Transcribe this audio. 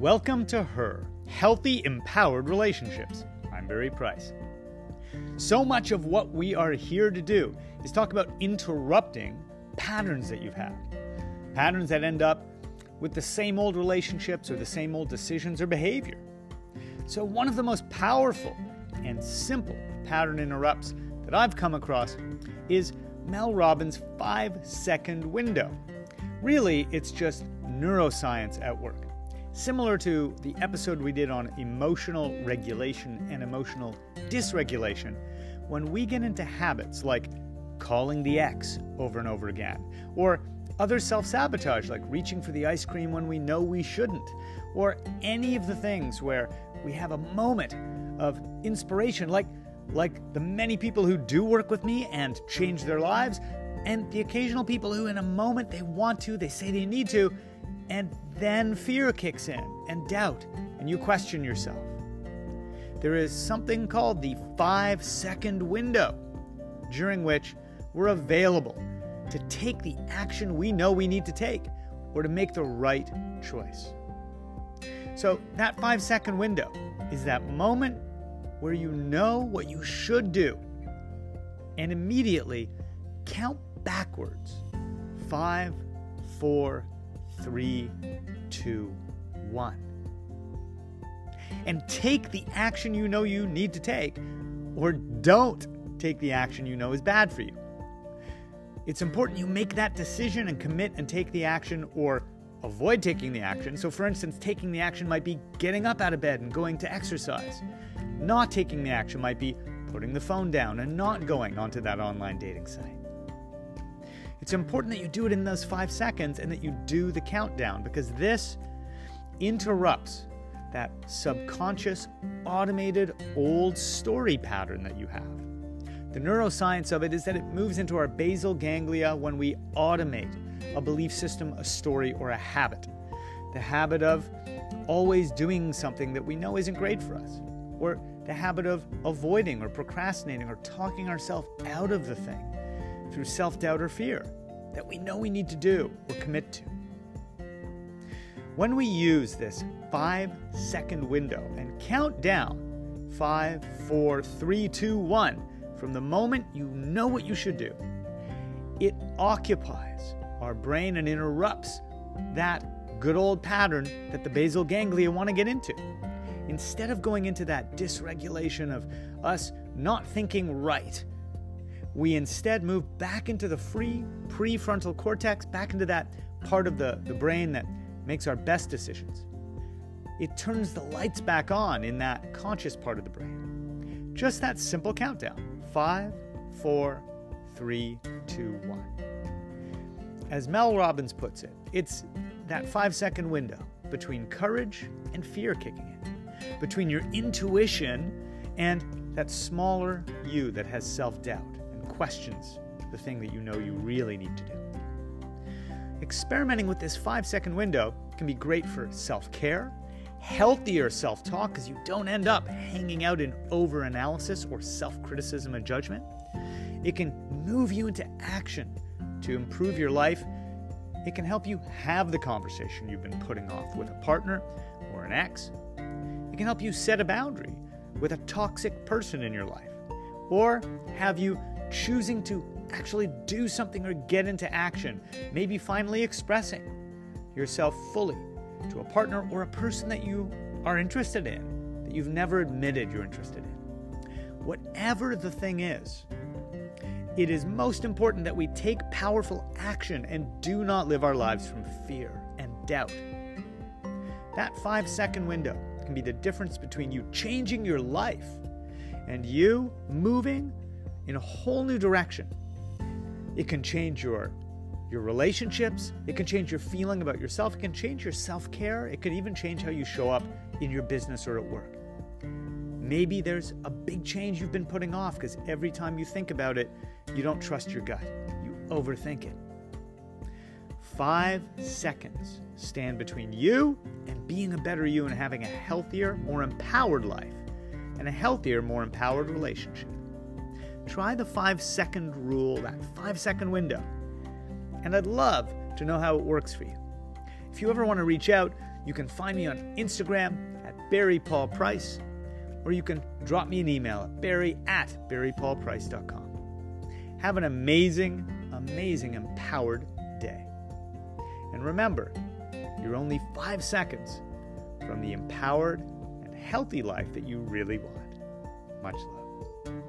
Welcome to Her Healthy, Empowered Relationships. I'm Barry Price. So much of what we are here to do is talk about interrupting patterns that you've had. Patterns that end up with the same old relationships or the same old decisions or behavior. So, one of the most powerful and simple pattern interrupts that I've come across is Mel Robbins' five second window. Really, it's just neuroscience at work. Similar to the episode we did on emotional regulation and emotional dysregulation, when we get into habits like calling the ex over and over again, or other self sabotage like reaching for the ice cream when we know we shouldn't, or any of the things where we have a moment of inspiration like like the many people who do work with me and change their lives, and the occasional people who, in a moment, they want to, they say they need to, and then fear kicks in and doubt, and you question yourself. There is something called the five second window, during which we're available to take the action we know we need to take or to make the right choice. So, that five second window is that moment where you know what you should do and immediately count backwards five, four, three, two, one. And take the action you know you need to take, or don't take the action you know is bad for you. It's important you make that decision and commit and take the action, or avoid taking the action. So, for instance, taking the action might be getting up out of bed and going to exercise. Not taking the action might be putting the phone down and not going onto that online dating site. It's important that you do it in those five seconds and that you do the countdown because this interrupts that subconscious, automated, old story pattern that you have. The neuroscience of it is that it moves into our basal ganglia when we automate a belief system, a story, or a habit. The habit of always doing something that we know isn't great for us, or the habit of avoiding or procrastinating or talking ourselves out of the thing through self doubt or fear that we know we need to do or commit to. When we use this five second window and count down five, four, three, two, one from the moment you know what you should do, it occupies our brain and interrupts that good old pattern that the basal ganglia want to get into. Instead of going into that dysregulation of us not thinking right, we instead move back into the free prefrontal cortex, back into that part of the, the brain that makes our best decisions. It turns the lights back on in that conscious part of the brain. Just that simple countdown five, four, three, two, one. As Mel Robbins puts it, it's that five second window between courage and fear kicking in, between your intuition and that smaller you that has self doubt questions the thing that you know you really need to do. Experimenting with this five second window can be great for self care, healthier self talk, because you don't end up hanging out in over analysis or self criticism and judgment. It can move you into action to improve your life, it can help you have the conversation you've been putting off with a partner or an ex. It can help you set a boundary with a toxic person in your life, or have you choosing to actually do something or get into action, maybe finally expressing yourself fully to a partner or a person that you are interested in, that you've never admitted you're interested in. Whatever the thing is, it is most important that we take powerful action and do not live our lives from fear and doubt. That five second window can be the difference between you changing your life and you moving in a whole new direction. It can change your your relationships, it can change your feeling about yourself, it can change your self-care, it could even change how you show up in your business or at work. Maybe there's a big change you've been putting off because every time you think about it, you don't trust your gut. You overthink it. Five seconds stand between you and being a better you and having a healthier, more empowered life and a healthier, more empowered relationship. Try the five second rule, that five second window. And I'd love to know how it works for you. If you ever want to reach out, You can find me on Instagram at Barry Paul Price, or you can drop me an email at barry at barrypaulprice.com. Have an amazing, amazing, empowered day. And remember, you're only five seconds from the empowered and healthy life that you really want. Much love.